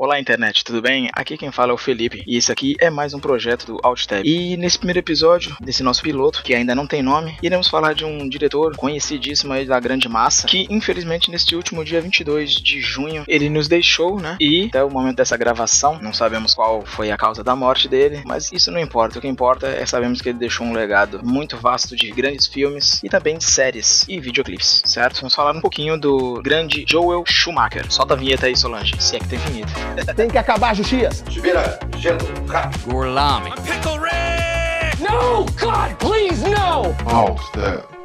Olá internet, tudo bem? Aqui quem fala é o Felipe e esse aqui é mais um projeto do AltTab. E nesse primeiro episódio desse nosso piloto, que ainda não tem nome, iremos falar de um diretor conhecidíssimo aí da grande massa, que infelizmente neste último dia 22 de junho ele nos deixou, né? E até o momento dessa gravação, não sabemos qual foi a causa da morte dele, mas isso não importa. O que importa é sabemos que ele deixou um legado muito vasto de grandes filmes e também de séries e videoclipes, certo? Vamos falar um pouquinho do grande Joel Schumacher. Solta a vinheta aí, Solange, se é que tem vinheta. Tem que acabar a justiça. Vira, gelo, rápido. Gorlami. Pickle Rick! No, God, please, no! All step.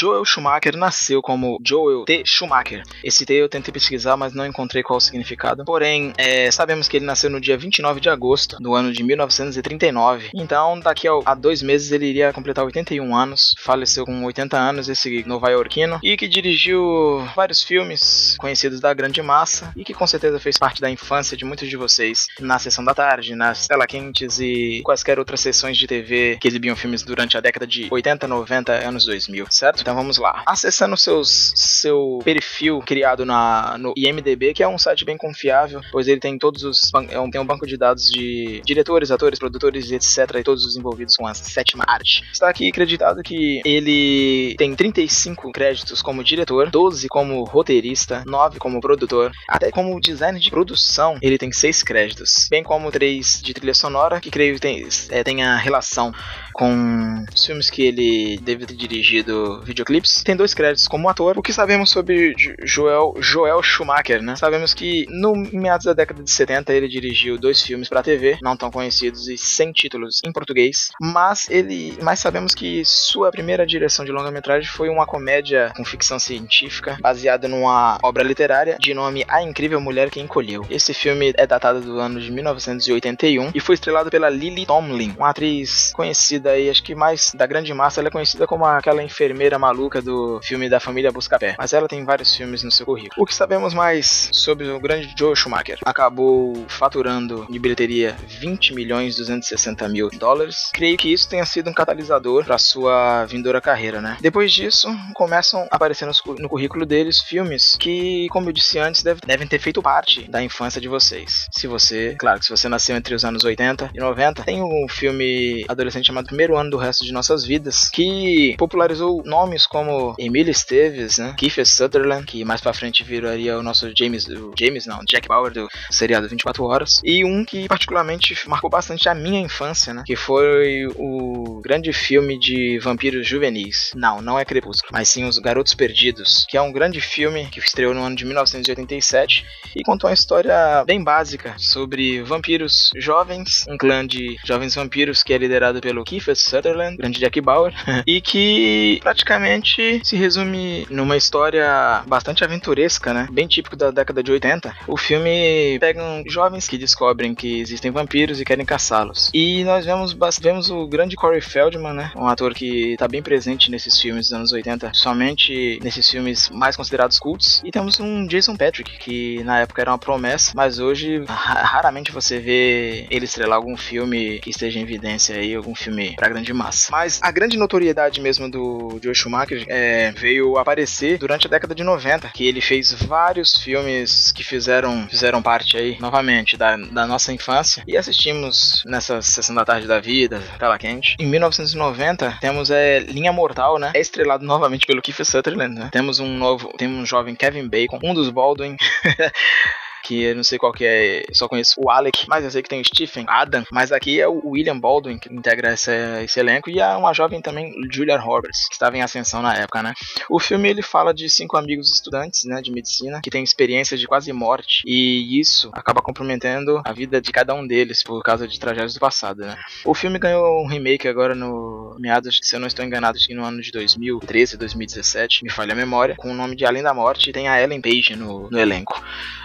Joel Schumacher nasceu como Joel T. Schumacher. Esse T eu tentei pesquisar, mas não encontrei qual o significado. Porém, é, sabemos que ele nasceu no dia 29 de agosto do ano de 1939. Então, daqui a, dois meses ele iria completar 81 anos. Faleceu com 80 aanos esse nova-iorquino e que dirigiu vários filmes conhecidos da grande massa e que com certeza fez parte da infância de muitos de vocês na sessão da tarde, nas tela quentes e quaisquer outras sessões de TV que exibiam filmes durante a década de 80, 90, anos 2000, certo? Então vamos lá. Acessando seus, seu perfil criado na, no IMDB, que é um site bem confiável, pois ele tem todos os é um, tem um banco de dados de diretores, atores, produtores, etc. e todos os envolvidos com a sétima arte. Está aqui acreditado que ele tem 35 créditos como diretor, 12 como roteirista, 9 como produtor, até como designer de produção ele tem 6 créditos, bem como 3 de trilha sonora, que creio tem, é, tem a relação com os filmes que ele deve ter dirigido videoclips. Tem dois créditos como ator. O que sabemos sobre Joel, Joel Schumacher, né? Sabemos que no meados da década de 70 ele dirigiu dois filmes para TV, não tão conhecidos e sem títulos em português, mas ele, mas sabemos que sua primeira direção de longa-metragem foi uma comédia com ficção científica baseada numa obra literária de nome A Incrível Mulher que Encolheu. Esse filme é datado do ano de 1981 e foi estrelado pela Lily Tomlin, uma atriz conhecida aí, acho que mais da grande massa, ela é conhecida como aquela enfermeira maluca do filme da família Buscapé. Mas ela tem vários filmes no seu currículo. O que sabemos mais sobre o grande Joe Schumacher? Acabou faturando de bilheteria 20 milhões 260 mil dólares. Creio que isso tenha sido um catalisador para sua vindoura carreira, né? Depois disso, começam a aparecer no currículo deles filmes que, como eu disse antes, devem ter feito parte da infância de vocês. Se você, claro, que se você nasceu entre os anos 80 e 90, tem um filme adolescente chamado Primeiro Ano do Resto de Nossas Vidas, que popularizou nomes como Emílio Esteves, né? Kiefer Sutherland, que mais pra frente viraria o nosso James, o James não, Jack Bauer do seriado 24 Horas, e um que particularmente marcou bastante a minha infância, né? Que foi o grande filme de vampiros juvenis. Não, não é Crepúsculo, mas sim Os Garotos Perdidos, que é um grande filme que estreou no ano de 1987 e contou uma história bem básica sobre vampiros jovens, um clã de jovens vampiros que é liderado pelo Kiefer Sutherland, grande Jack Bauer, e que praticamente se resume numa história bastante aventuresca, né? Bem típico da década de 80. O filme pega jovens que descobrem que existem vampiros e querem caçá-los. E nós vemos, vemos o grande Corey Feldman, né? Um ator que está bem presente nesses filmes dos anos 80, somente nesses filmes mais considerados cultos. E temos um Jason Patrick, que na época era uma promessa, mas hoje raramente você vê ele estrelar algum filme que esteja em evidência aí, algum filme pra grande massa. Mas a grande notoriedade mesmo do Joe Schumacher é, veio aparecer durante a década de 90, que ele fez vários filmes que fizeram, fizeram parte aí, novamente, da, da nossa infância. E assistimos nessa sessão da tarde da vida, tela quente. Em 1990, temos é, Linha Mortal, né? É estrelado novamente pelo Kiefer Sutherland, né? Temos um novo, temos um jovem Kevin Bacon, um dos Baldwin. que eu não sei qual que é, só conheço o Alec, mas eu sei que tem o Stephen, Adam, mas aqui é o William Baldwin que integra esse, esse elenco e há uma jovem também, Julia Roberts, que estava em ascensão na época, né? O filme ele fala de cinco amigos estudantes, né, de medicina, que têm experiências de quase morte e isso acaba comprometendo a vida de cada um deles por causa de tragédias do passado, né? O filme ganhou um remake agora no meados, se eu não estou enganado, acho que no ano de 2013, 2017, me falha a memória, com o nome de Além da Morte e tem a Ellen Page no, no elenco.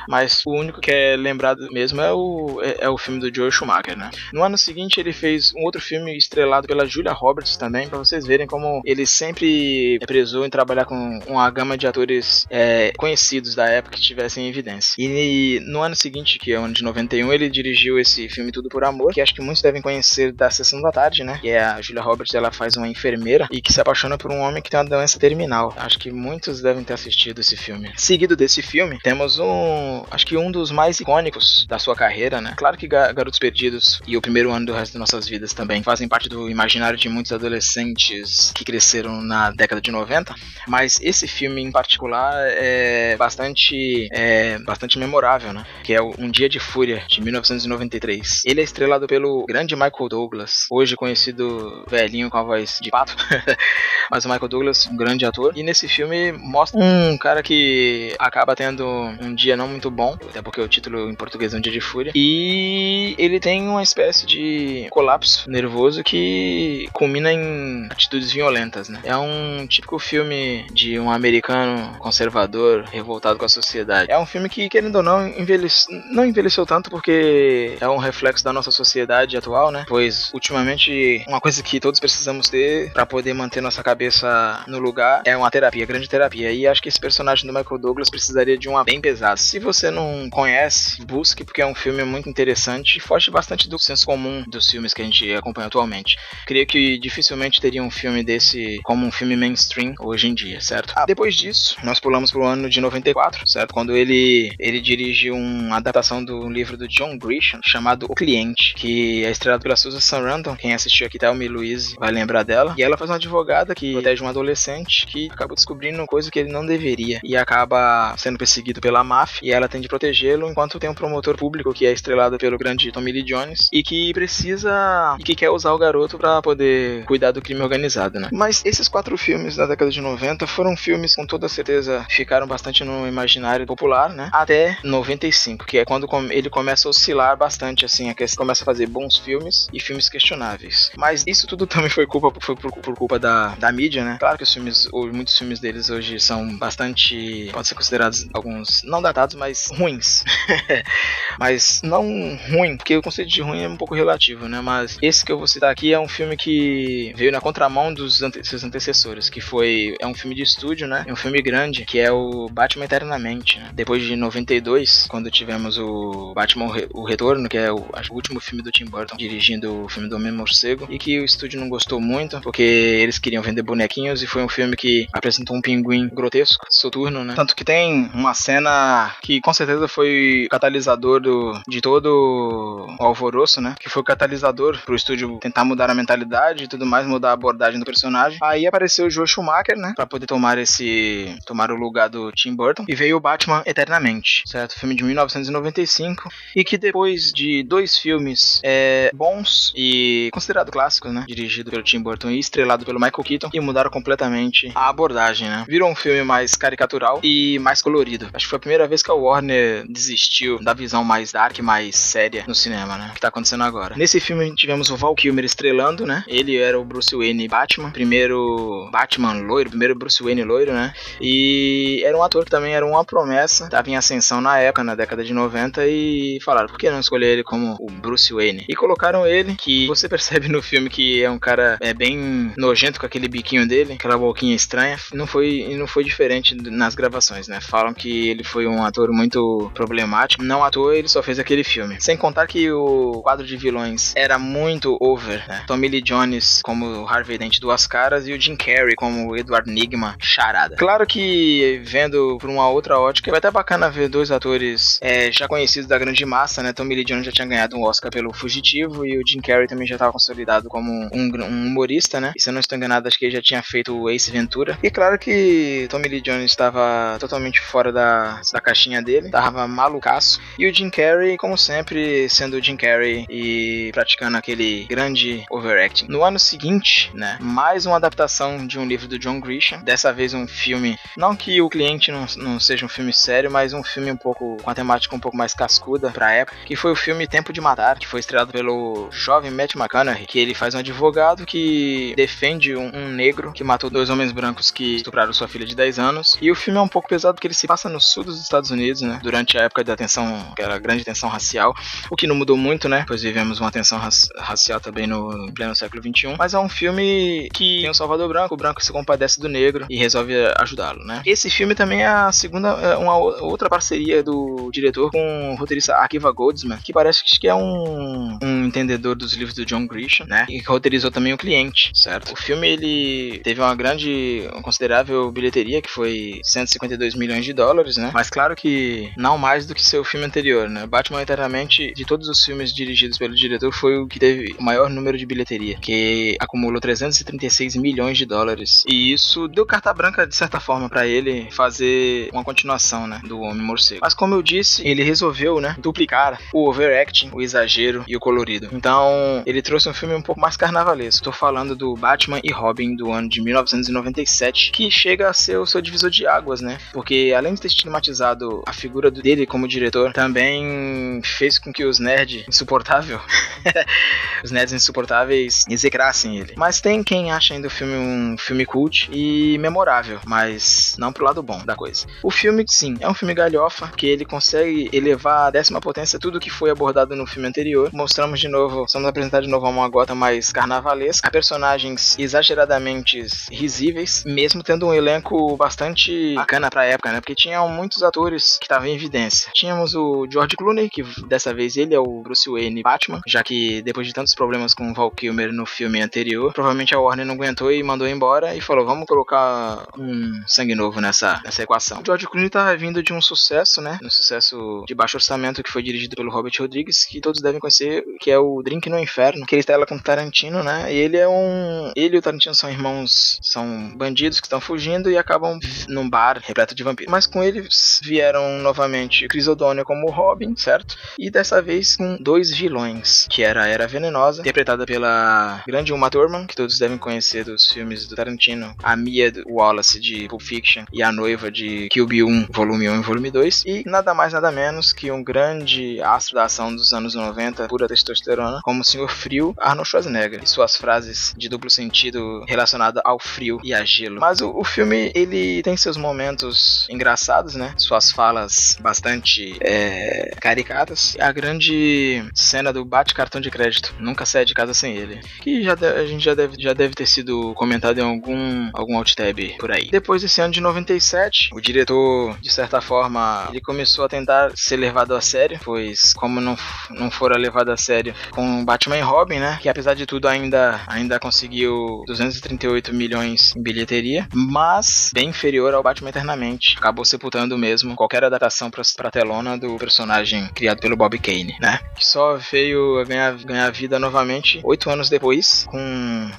Mas o único que é lembrado mesmo é o, é, é, o filme do Joe Schumacher, né? No ano seguinte ele fez um outro filme estrelado pela Julia Roberts também, para vocês verem como ele sempre prezou em trabalhar com uma gama de atores é, conhecidos da época que estivessem em evidência. E no ano seguinte, que é o ano de 91, ele dirigiu esse filme Tudo por Amor, que acho que muitos devem conhecer da Sessão da Tarde, né? Que é a Julia Roberts, ela faz uma enfermeira e que se apaixona por um homem que tem uma doença terminal. Acho que muitos devem ter assistido esse filme. Seguido desse filme, temos um acho que um dos mais icônicos da sua carreira, né? Claro que Garotos Perdidos e o primeiro ano do resto das nossas vidas também fazem parte do imaginário de muitos adolescentes que cresceram na década de 90, mas esse filme em particular é bastante é bastante memorável, né? Que é Um Dia de Fúria de 1993. Ele é estrelado pelo grande Michael Douglas, hoje conhecido velhinho com a voz de pato, mas o Michael Douglas, um grande ator. E nesse filme mostra um cara que acaba tendo um dia não muito bom, até porque o título em português é Um Dia de Fúria, e ele tem uma espécie de colapso nervoso que culmina em atitudes violentas, né? É um típico filme de um americano conservador revoltado com a sociedade. É um filme que, querendo ou não, envelhece... não envelheceu tanto porque é um reflexo da nossa sociedade atual, né? Pois ultimamente uma coisa que todos precisamos ter para poder manter nossa cabeça no lugar é uma terapia, grande terapia. E acho que esse personagem do Michael Douglas precisaria de uma bem pesada. Se você não conhece, busque porque é um filme muito interessante e foge bastante do senso comum dos filmes que a gente acompanha atualmente. Creio que dificilmente teria um filme desse como um filme mainstream hoje em dia, certo? Ah, depois disso, nós pulamos pro ano de 94, certo? Quando ele ele dirige uma adaptação do livro do John Grisham chamado O Cliente, que é estrelado pela Susan Sarandon. Quem assistiu aqui, Thelma e Louise, vai lembrar dela. E ela faz uma advogada que protege um adolescente que acaba descobrindo coisa que ele não deveria e acaba sendo perseguido pela máfia e ela tem de protegê-lo enquanto tem um promotor público que é estrelado pelo grande Tommy Lee Jones e que precisa e que quer usar o garoto para poder cuidar do crime organizado, né? Mas esses quatro filmes da década de 90 foram filmes com toda certeza ficaram bastante no imaginário popular, né? Até 95, que é quando ele começa a oscilar bastante assim, a questão começa a fazer bons filmes e filmes questionáveis. Mas isso tudo também foi culpa foi por, por culpa da, da mídia, né? Claro que os filmes, muitos filmes deles hoje são bastante, podem ser considerados alguns não datados, mas ruins. mas não ruim, porque o conceito de ruim é um pouco relativo, né? Mas esse que eu vou citar aqui é um filme que veio na contramão dos ante seus antecessores, que foi é um filme de estúdio, né? É um filme grande, que é o Batman Eternamente. Né? Depois de 92, quando tivemos o Batman o Retorno, que é o, o último filme do Tim Burton, dirigindo o filme do Homem Morcego, e que o estúdio não gostou muito, porque eles queriam vender bonequinhos e foi um filme que apresentou um pinguim grotesco, soturno, né? Tanto que tem uma cena que com certeza foi catalisador do, de todo o alvoroço, né? Que foi o catalisador pro estúdio tentar mudar a mentalidade e tudo mais, mudar a abordagem do personagem. Aí apareceu o Joe Schumacher, né? Pra poder tomar esse. tomar o lugar do Tim Burton. E veio o Batman Eternamente, certo? Filme de 1995. E que depois de dois filmes é, bons e considerados clássicos, né? Dirigido pelo Tim Burton e estrelado pelo Michael Keaton, e mudaram completamente a abordagem, né? Virou um filme mais caricatural e mais colorido. Acho que foi a primeira vez que a Warner desistiu da visão mais dark, mais séria no cinema, né? O que tá acontecendo agora. Nesse filme tivemos o Val Kilmer estrelando, né? Ele era o Bruce Wayne Batman, primeiro Batman loiro, primeiro Bruce Wayne loiro, né? E era um ator que também era uma promessa, tava em ascensão na época, na década de 90, e falaram, por que não escolher ele como o Bruce Wayne? E colocaram ele, que você percebe no filme que é um cara é bem nojento com aquele biquinho dele, aquela boquinha estranha. Não foi, não foi diferente nas gravações, né? Falam que ele foi um ator muito problemático. Não à toa, ele só fez aquele filme. Sem contar que o quadro de vilões era muito over, né? Tommy Lee Jones como Harvey Dent duas caras e o Jim Carrey como Edward Nigma charada. Claro que vendo por uma outra ótica, vai até bacana ver dois atores é, já conhecidos da grande massa, né? Tommy Lee Jones já tinha ganhado um Oscar pelo Fugitivo e o Jim Carrey também já estava consolidado como um, um, humorista, né? E se eu não estou enganado, acho que ele já tinha feito o Ace Ventura. E claro que Tommy Lee Jones estava totalmente fora da, da caixinha dele, tava malucaço. E o Jim Carrey, como sempre, sendo o Jim Carrey e praticando aquele grande overacting. No ano seguinte, né? Mais uma adaptação de um livro do John Grisham. Dessa vez um filme, não que o cliente não, não seja um filme sério, mas um filme um pouco com a temática um pouco mais cascuda pra época, que foi o filme Tempo de Matar, que foi estrelado pelo jovem Matt McConaughey, que ele faz um advogado que defende um, um negro que matou dois homens brancos que estupraram sua filha de 10 anos. E o filme é um pouco pesado porque ele se passa no sul dos Estados Unidos, né? Durante a época da tensão, aquela grande tensão racial, o que não mudou muito, né? Pois vivemos uma tensão racial também no pleno século XXI. Mas é um filme que tem o Salvador Branco, o branco se compadece do negro e resolve ajudá-lo, né? Esse filme também é a segunda, é uma outra parceria do diretor com o roteirista Akiva Goldsman, que parece que é um, um um entendedor dos livros do John Grisham, né? E roteirizou também o cliente, certo? O filme ele teve uma grande, uma considerável bilheteria que foi 152 milhões de dólares, né? Mas claro que não mais do que seu filme anterior, né? Batman Eternamente, de todos os filmes dirigidos pelo diretor, foi o que teve o maior número de bilheteria, que acumulou 336 milhões de dólares. E isso deu carta branca de certa forma para ele fazer uma continuação, né, do Homem Morcego. Mas como eu disse, ele resolveu, né, duplicar o overacting, o exagero e o colorido. Então, ele trouxe um filme um pouco mais carnavalesco. Estou falando do Batman e Robin do ano de 1997, que chega a ser o seu divisor de águas, né? Porque além de ter estigmatizado a figura dele como diretor, também fez com que os nerds insuportável, os nerds insuportáveis execrassem ele. Mas tem quem acha ainda o filme um filme cult e memorável, mas não pro lado bom da coisa. O filme, sim, é um filme galhofa que ele consegue elevar a décima potência tudo que foi abordado no filme anterior. Mostramos de novo, somos apresentados de novo a uma gota mais carnavalesca, personagens exageradamente risíveis, mesmo tendo um elenco bastante bacana pra época, né? Porque tinham muitos atores que estavam em evidência. Tínhamos o George Clooney, que dessa vez ele é o Bruce Wayne Batman, já que depois de tantos problemas com o Val Kilmer no filme anterior, provavelmente a Warner não aguentou e mandou embora e falou: vamos colocar um sangue novo nessa, nessa equação. O George Clooney tá vindo de um sucesso, né? Um sucesso de baixo orçamento que foi dirigido pelo Robert Rodrigues, que todos devem conhecer, que é o Drink no Inferno, que ele está ela com Tarantino, né? E ele é um. Ele e o Tarantino são irmãos, são bandidos que estão fugindo e acabam num bar repleto de vampiros. Mas com eles vieram novamente Chris O'Donnell como Robin, certo? E dessa vez com dois vilões, que era a Era Venenosa, interpretada pela grande Uma Thurman, que todos devem conhecer dos filmes do Tarantino, a Mia Wallace de Pulp Fiction e a noiva de Kill Bill 1, volume 1 e volume 2, e nada mais nada menos que um grande astro da ação dos anos 90, pura testosterona, como o Senhor Frio, Arnold Schwarzenegger, e suas frases de duplo sentido relacionado ao frio e a gelo. Mas o, o filme, ele tem seus momentos engraçados, né? Suas falas bastante é, caricatas. A grande cena do bate-cartão de crédito, nunca sai de casa sem ele, que já a gente já deve, já deve ter sido comentado em algum, algum alt tab por aí. Depois desse ano de 97, o diretor, de certa forma, ele começou a tentar ser levado a sério, pois como não, não fora levado a sério com Batman e Robin, né, que apesar de tudo ainda, ainda conseguiu 238 milhões em bilheteria, mas bem inferior ao Batman Eternamente. Acabou sepultando mesmo qualquer adaptação pra, pra telona do personagem criado pelo Bob Kane, né, que só veio ganhar, ganhar vida novamente oito anos depois, com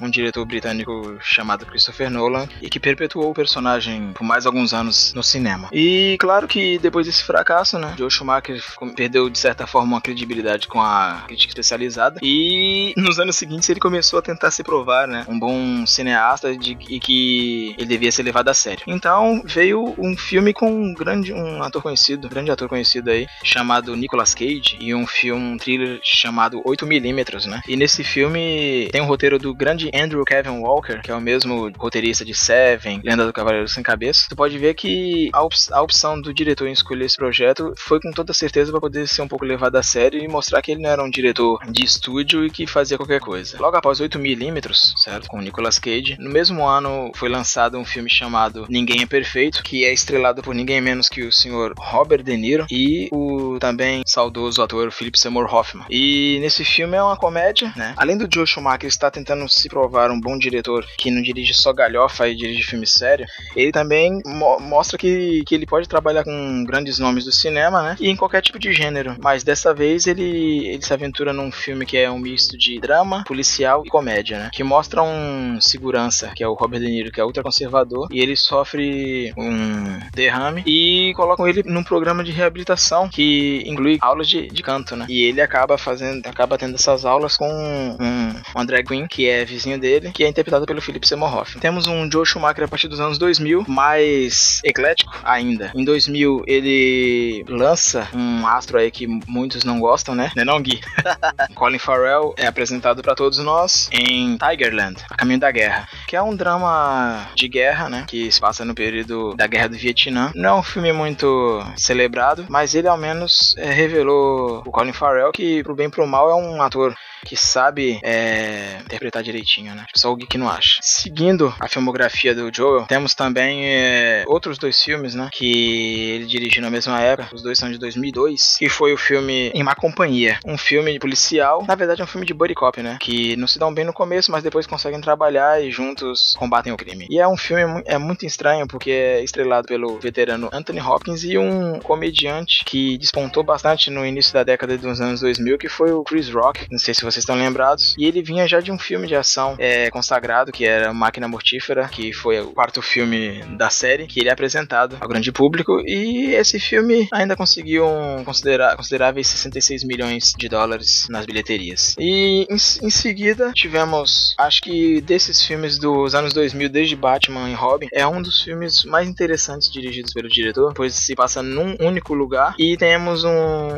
um diretor britânico chamado Christopher Nolan, e que perpetuou o personagem por mais alguns anos no cinema. E claro que depois desse fracasso, né, Joe Schumacher perdeu de certa forma uma credibilidade com a crítica especializada e nos anos seguintes ele começou a tentar se provar, né, um bom cineasta de, e que ele devia ser levado a sério. Então veio um filme com um grande um ator conhecido, um grande ator conhecido aí, chamado Nicolas Cage e um filme um thriller chamado 8mm, né? E nesse filme tem um roteiro do grande Andrew Kevin Walker, que é o mesmo roteirista de Seven, Lenda do Cavaleiro Sem Cabeça. Tu pode ver que a, op a opção do diretor em escolher esse projeto foi com toda certeza para poder ser um pouco levado a sério e mostrar que ele não era um diretor de estúdio e que fazia qualquer coisa. Logo após 8mm, certo? Com Nicolas Cage, no mesmo ano foi lançado um filme chamado Ninguém é Perfeito, que é estrelado por ninguém menos que o senhor Robert De Niro e o também saudoso ator Philip Seymour Hoffman. E nesse filme é uma comédia, né? Além do Joe Schumacher estar tentando se provar um bom diretor que não dirige só galhofa e dirige filme sério, ele também mo mostra que, que ele pode trabalhar com grandes nomes do cinema, né? E em qualquer tipo de gênero. Mas dessa vez ele, ele se aventura num filme que é um misto de drama, policial e comédia, né? Que mostra um segurança, que é o Robert De Niro, que é ultra conservador, e ele sofre um derrame e colocam ele num programa de reabilitação que inclui aulas de, de canto, né? E ele acaba fazendo, acaba tendo essas aulas com um, um drag queen, que é vizinho dele, que é interpretado pelo Philip Seymour Hoffman. Temos um Joe Schumacher a partir dos anos 2000, mais eclético ainda. Em 2000 ele lança um astro aí que muitos não gostam, né? Não é não, Gui? Colin Farrell é apresentado para todos nós em Tigerland, A Caminho da Guerra, que é um drama de guerra, né? Que se passa no período da Guerra do Vietnã. Não é um filme muito celebrado, mas ele ao menos é, revelou o Colin Farrell que, pro bem e pro mal, é um ator que sabe é, interpretar direitinho, né? Só o que não acha. Seguindo a filmografia do Joel, temos também é, outros dois filmes, né? Que ele dirigiu na mesma época. Os dois são de 2002. Que foi o filme Em Má Companhia. Um filme policial. Na verdade, é um filme de buddy cop, né? Que não se dão bem no começo, mas depois conseguem trabalhar e juntos combatem o crime. E é um filme é muito estranho porque é estrelado pelo veterano Anthony Hopkins e um comediante que despontou bastante no início da década dos anos 2000, que foi o Chris Rock. Não sei se vocês estão lembrados. E ele vinha já de um filme de ação é, consagrado, que era Máquina Mortífera, que foi o quarto filme da série, que ele é apresentado ao grande público. E esse filme ainda conseguiu um considera consideráveis 66 milhões de dólares nas bilheterias. E em, em seguida tivemos, acho que desses filmes dos anos 2000, desde Batman e Robin, é um dos filmes mais interessantes dirigidos pelo diretor, pois se passa num único lugar e temos um,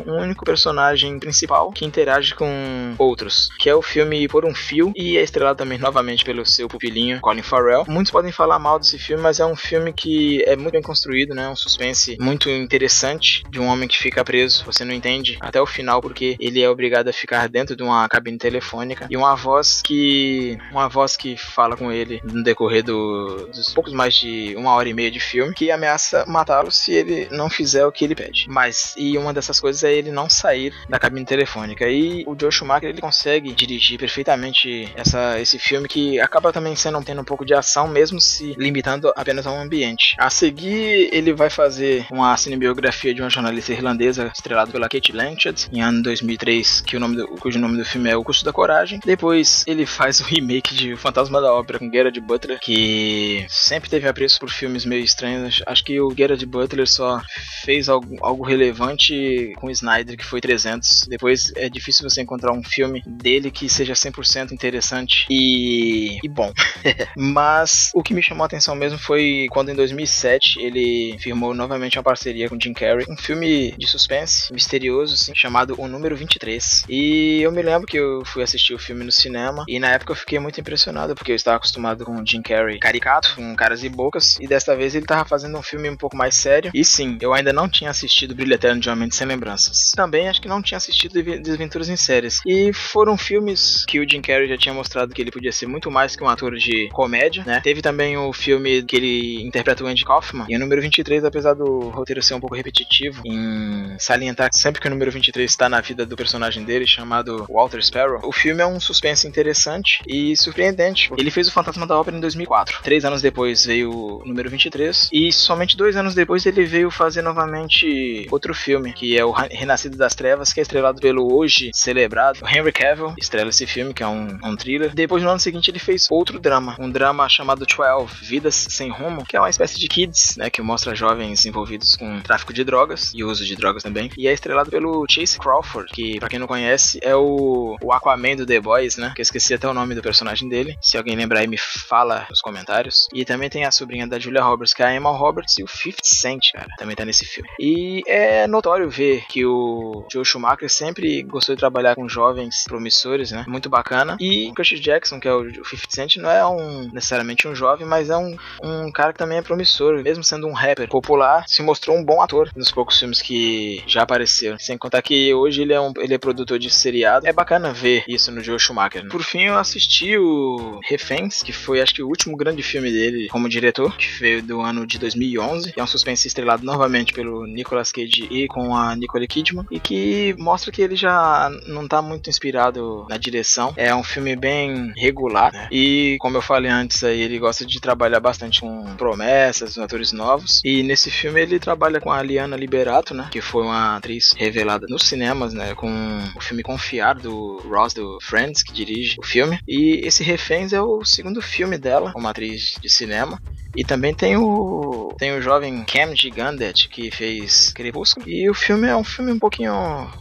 um único personagem principal que interage com outros, que é o filme Por um Fio e é estrelado também novamente pelo seu pupilinho Colin Farrell. Muitos podem falar mal desse filme, mas é um filme que é muito bem construído, né? Um suspense muito interessante de um homem que fica preso, você não entende até o final porque ele é obrigado a ficar dentro de uma cabine telefônica e uma voz que uma voz que fala com ele no decorrer do, dos poucos mais de uma hora e meia de filme que ameaça matá-lo se ele não fizer o que ele pede. Mas e uma dessas coisas é ele não sair da cabine telefônica e o Joe Schumacher ele consegue dirigir perfeitamente essa, esse filme que acaba também sendo tendo um pouco de ação mesmo se limitando apenas a um ambiente. A seguir ele vai fazer uma cinebiografia de uma jornalista irlandesa estrelada pela Kate Blanchett em ano 2003 que o nome do, cujo nome do filme é O Custo da Coragem. Depois ele faz o remake de Fantasma da Ópera com Gerard Butler que sempre teve apreço por filmes meio estranhos. Acho que o Gerard Butler só fez algo, algo relevante com Snyder que foi 300. Depois é difícil você encontrar um filme dele que seja 100% interessante e, e bom. Mas o que me chamou a atenção mesmo foi quando em 2007 ele firmou novamente uma parceria com Jim Carrey, um filme de suspense misterioso, assim, chamado O Número 23. E eu me lembro que eu fui assistir o filme no cinema e na época eu fiquei muito impressionado porque eu estava acostumado com o Jim Carrey caricato, com caras e bocas, e desta vez ele estava fazendo um filme um pouco mais sério. E sim, eu ainda não tinha assistido Brilho Eterno de Mente Sem Lembranças. Também acho que não tinha assistido Desventuras em Séries. E foram filmes que o Jim Carrey já tinha mostrado que ele podia ser muito mais que um ator de comédia, né? Teve também o filme que ele interpreta o Andy Kaufman. E o número 23, apesar do roteiro ser um pouco repetitivo, em salientar sempre que o número 23 está na vida do personagem dele, chamado Walter Sparrow, o filme é um suspense interessante e surpreendente. Ele fez o Fantasma da Ópera em 2004. Três anos depois veio o número 23 e somente dois anos depois ele veio fazer novamente outro filme, que é o Renascido das Trevas, que é estrelado pelo hoje celebrado Henry Cavill, estrela esse filme, que é um, um thriller. Depois, no ano seguinte, ele fez outro drama, um drama chamado 12, Vidas Sem Rumo, que é uma espécie de kids, né, que mostra jovens envolvidos com tráfico de drogas e uso de drogas também. E é estrelado pelo Chase Crawford, que, para quem não conhece, é o, o Aquaman do The Boys, né, que eu esqueci até o nome do personagem dele. Se alguém lembrar aí, me fala nos comentários. E também tem a sobrinha da Julia Roberts, que é a Emma Roberts, e o 50 Cent, cara, também tá nesse filme. E é notório ver que o Joe Schumacher sempre gostou de trabalhar com jovens promissores, né? Muito bacana. E Curtis Jackson, que é o 50 Cent, não é um necessariamente um jovem, mas é um, um cara que também é promissor. Mesmo sendo um rapper popular, se mostrou um bom ator nos poucos filmes que já apareceram. Sem contar que hoje ele é, um, ele é produtor de seriado. É bacana ver isso no Joe Schumacher. Né? Por fim, eu assisti o Reféns, que foi acho que o último grande filme dele como diretor, que veio do ano de 2011. Que é um suspense estrelado novamente pelo Nicolas Cage e com a Nicole Kidman. E que mostra que ele já não tá muito inspirado na direção. É um filme bem regular, né? E como eu falei antes aí, ele gosta de trabalhar bastante com promessas, atores novos. E nesse filme ele trabalha com a Liana Liberato, né? Que foi uma atriz revelada nos cinemas, né? Com o filme Confiar do Ross do Friends, que dirige o filme. E esse Reféns é o segundo filme dela como atriz de cinema. E também tem o tem o jovem Cam Gigandet que fez Crepúsculo. E o filme é um filme um pouquinho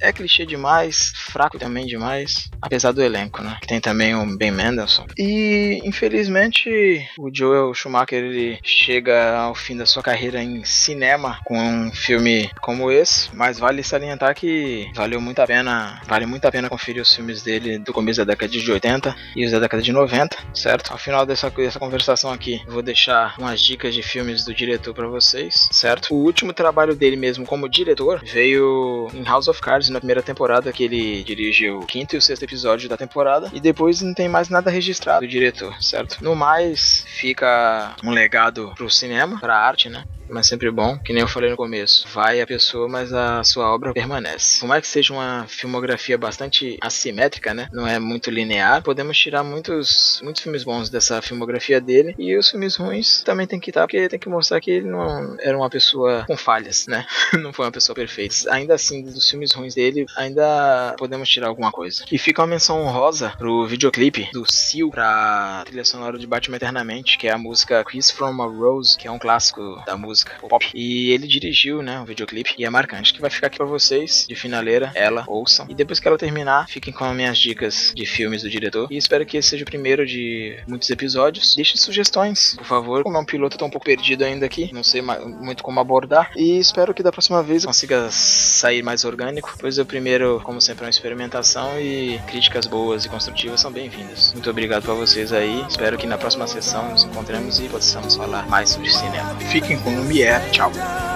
é clichê demais, fraco também demais, apesar do elenco, né? Que tem também o Ben Mendelsohn. E infelizmente o Joel Schumacher ele chega ao fim da sua carreira em cinema com um filme como esse, mas vale salientar que valeu muito a pena, vale muito a pena conferir os filmes dele do começo da década de 80 e os da década de 90, certo? Ao final dessa, dessa conversação aqui, vou deixar umas dicas de filmes do diretor para vocês, certo? O último trabalho dele mesmo como diretor veio em House of Cards na primeira temporada que ele dirigiu o quinto e o sexto episódio da temporada. E depois não tem mais nada registrado do diretor, certo? No mais, fica um legado pro cinema, pra arte, né? Mas sempre bom, que nem eu falei no começo. Vai a pessoa, mas a sua obra permanece. Por mais que seja uma filmografia bastante assimétrica, né? Não é muito linear, podemos tirar muitos, muitos filmes bons dessa filmografia dele. E os filmes ruins também tem que estar, porque tem que mostrar que ele não era uma pessoa com falhas, né? não foi uma pessoa perfeita. Ainda assim, dos filmes ruins dele, ainda podemos tirar alguma coisa. E fica uma menção honrosa pro videoclipe do Seal pra trilha sonora de Batman Eternamente, que é a música Kiss from a Rose, que é um clássico da música música pop. E ele dirigiu, né, o videoclipe e é marcante, que vai ficar aqui para vocês de finaleira, ela ouçam. E depois que ela terminar, fiquem com as minhas dicas de filmes do diretor. E espero que esse seja o primeiro de muitos episódios. Deixe sugestões, por favor. Como é um piloto, tô um pouco perdido ainda aqui, não sei muito como abordar. E espero que da próxima vez consiga sair mais orgânico, pois o primeiro, como sempre, é uma experimentação e críticas boas e construtivas são bem-vindas. Muito obrigado para vocês aí. Espero que na próxima sessão nos encontremos e possamos falar mais sobre cinema. Fiquem com o Mier. Tchau.